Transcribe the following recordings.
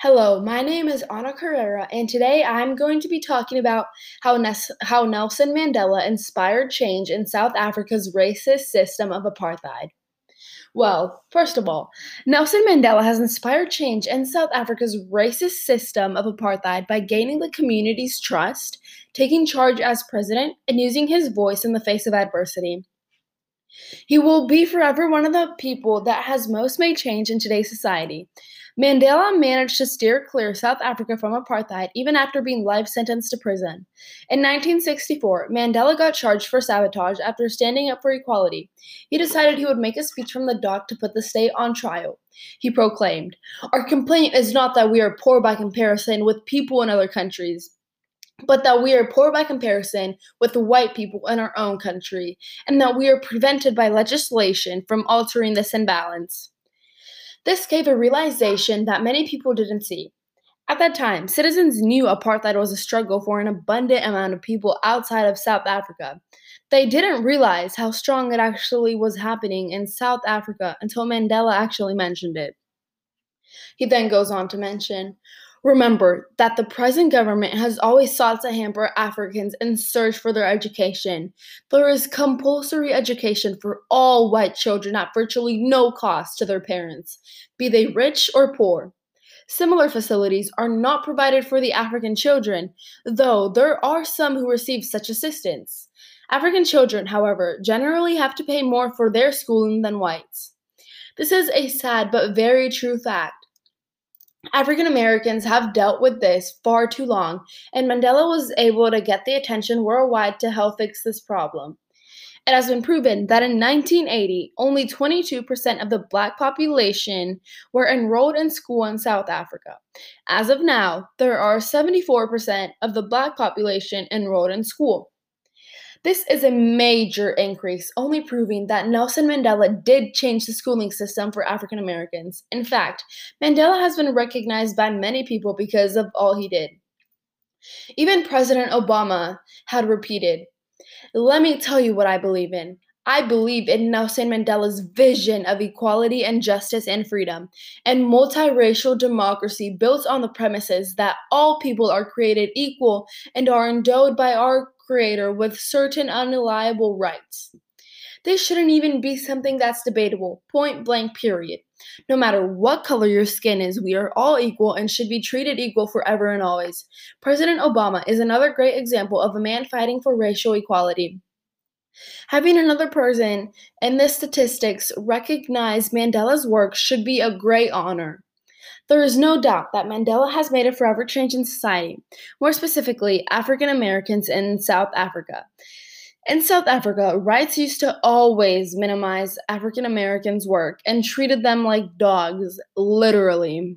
Hello, my name is Ana Carrera, and today I'm going to be talking about how, Nes- how Nelson Mandela inspired change in South Africa's racist system of apartheid. Well, first of all, Nelson Mandela has inspired change in South Africa's racist system of apartheid by gaining the community's trust, taking charge as president, and using his voice in the face of adversity. He will be forever one of the people that has most made change in today's society. Mandela managed to steer clear South Africa from apartheid even after being life sentenced to prison. In 1964, Mandela got charged for sabotage after standing up for equality. He decided he would make a speech from the dock to put the state on trial. He proclaimed, Our complaint is not that we are poor by comparison with people in other countries but that we are poor by comparison with the white people in our own country, and that we are prevented by legislation from altering this imbalance. This gave a realization that many people didn't see. At that time, citizens knew apartheid was a struggle for an abundant amount of people outside of South Africa. They didn't realize how strong it actually was happening in South Africa until Mandela actually mentioned it. He then goes on to mention Remember that the present government has always sought to hamper Africans in search for their education. There is compulsory education for all white children at virtually no cost to their parents, be they rich or poor. Similar facilities are not provided for the African children, though there are some who receive such assistance. African children, however, generally have to pay more for their schooling than whites. This is a sad but very true fact. African Americans have dealt with this far too long, and Mandela was able to get the attention worldwide to help fix this problem. It has been proven that in 1980, only 22% of the black population were enrolled in school in South Africa. As of now, there are 74% of the black population enrolled in school. This is a major increase, only proving that Nelson Mandela did change the schooling system for African Americans. In fact, Mandela has been recognized by many people because of all he did. Even President Obama had repeated, Let me tell you what I believe in. I believe in Nelson Mandela's vision of equality and justice and freedom, and multiracial democracy built on the premises that all people are created equal and are endowed by our creator with certain unalienable rights. This shouldn't even be something that's debatable, point blank, period. No matter what color your skin is, we are all equal and should be treated equal forever and always. President Obama is another great example of a man fighting for racial equality. Having another person in the statistics recognize Mandela's work should be a great honor. There is no doubt that Mandela has made a forever change in society, more specifically, African Americans in South Africa. In South Africa, rights used to always minimize African Americans' work and treated them like dogs, literally.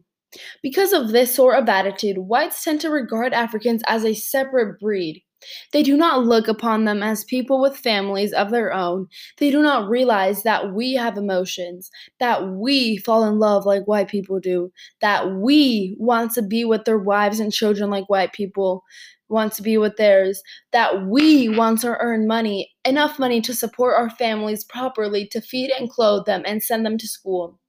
Because of this sort of attitude, whites tend to regard Africans as a separate breed, they do not look upon them as people with families of their own. They do not realize that we have emotions, that we fall in love like white people do, that we want to be with their wives and children like white people want to be with theirs, that we want to earn money, enough money to support our families properly, to feed and clothe them and send them to school.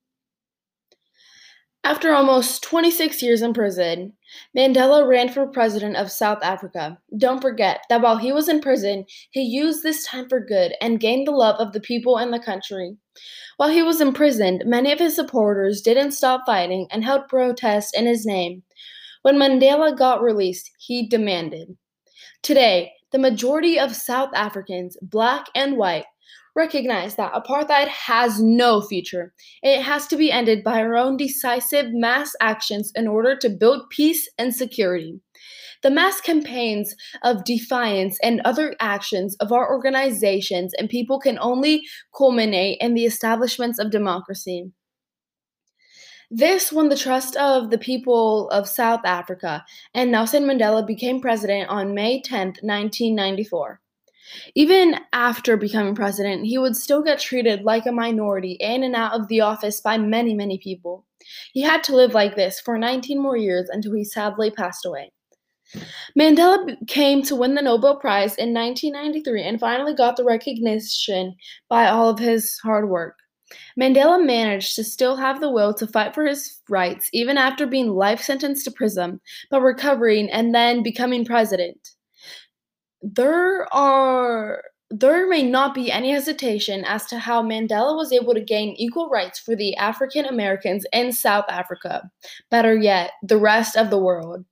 After almost 26 years in prison, Mandela ran for president of South Africa. Don't forget that while he was in prison, he used this time for good and gained the love of the people in the country. While he was imprisoned, many of his supporters didn't stop fighting and held protests in his name. When Mandela got released, he demanded. Today, the majority of South Africans, black and white, recognize that apartheid has no future. It has to be ended by our own decisive mass actions in order to build peace and security. The mass campaigns of defiance and other actions of our organizations and people can only culminate in the establishments of democracy. This won the trust of the people of South Africa, and Nelson Mandela became president on May 10, 1994. Even after becoming president, he would still get treated like a minority in and out of the office by many, many people. He had to live like this for 19 more years until he sadly passed away. Mandela came to win the Nobel Prize in 1993 and finally got the recognition by all of his hard work. Mandela managed to still have the will to fight for his rights even after being life sentenced to prison, but recovering and then becoming president. There are there may not be any hesitation as to how Mandela was able to gain equal rights for the African Americans in South Africa, better yet, the rest of the world.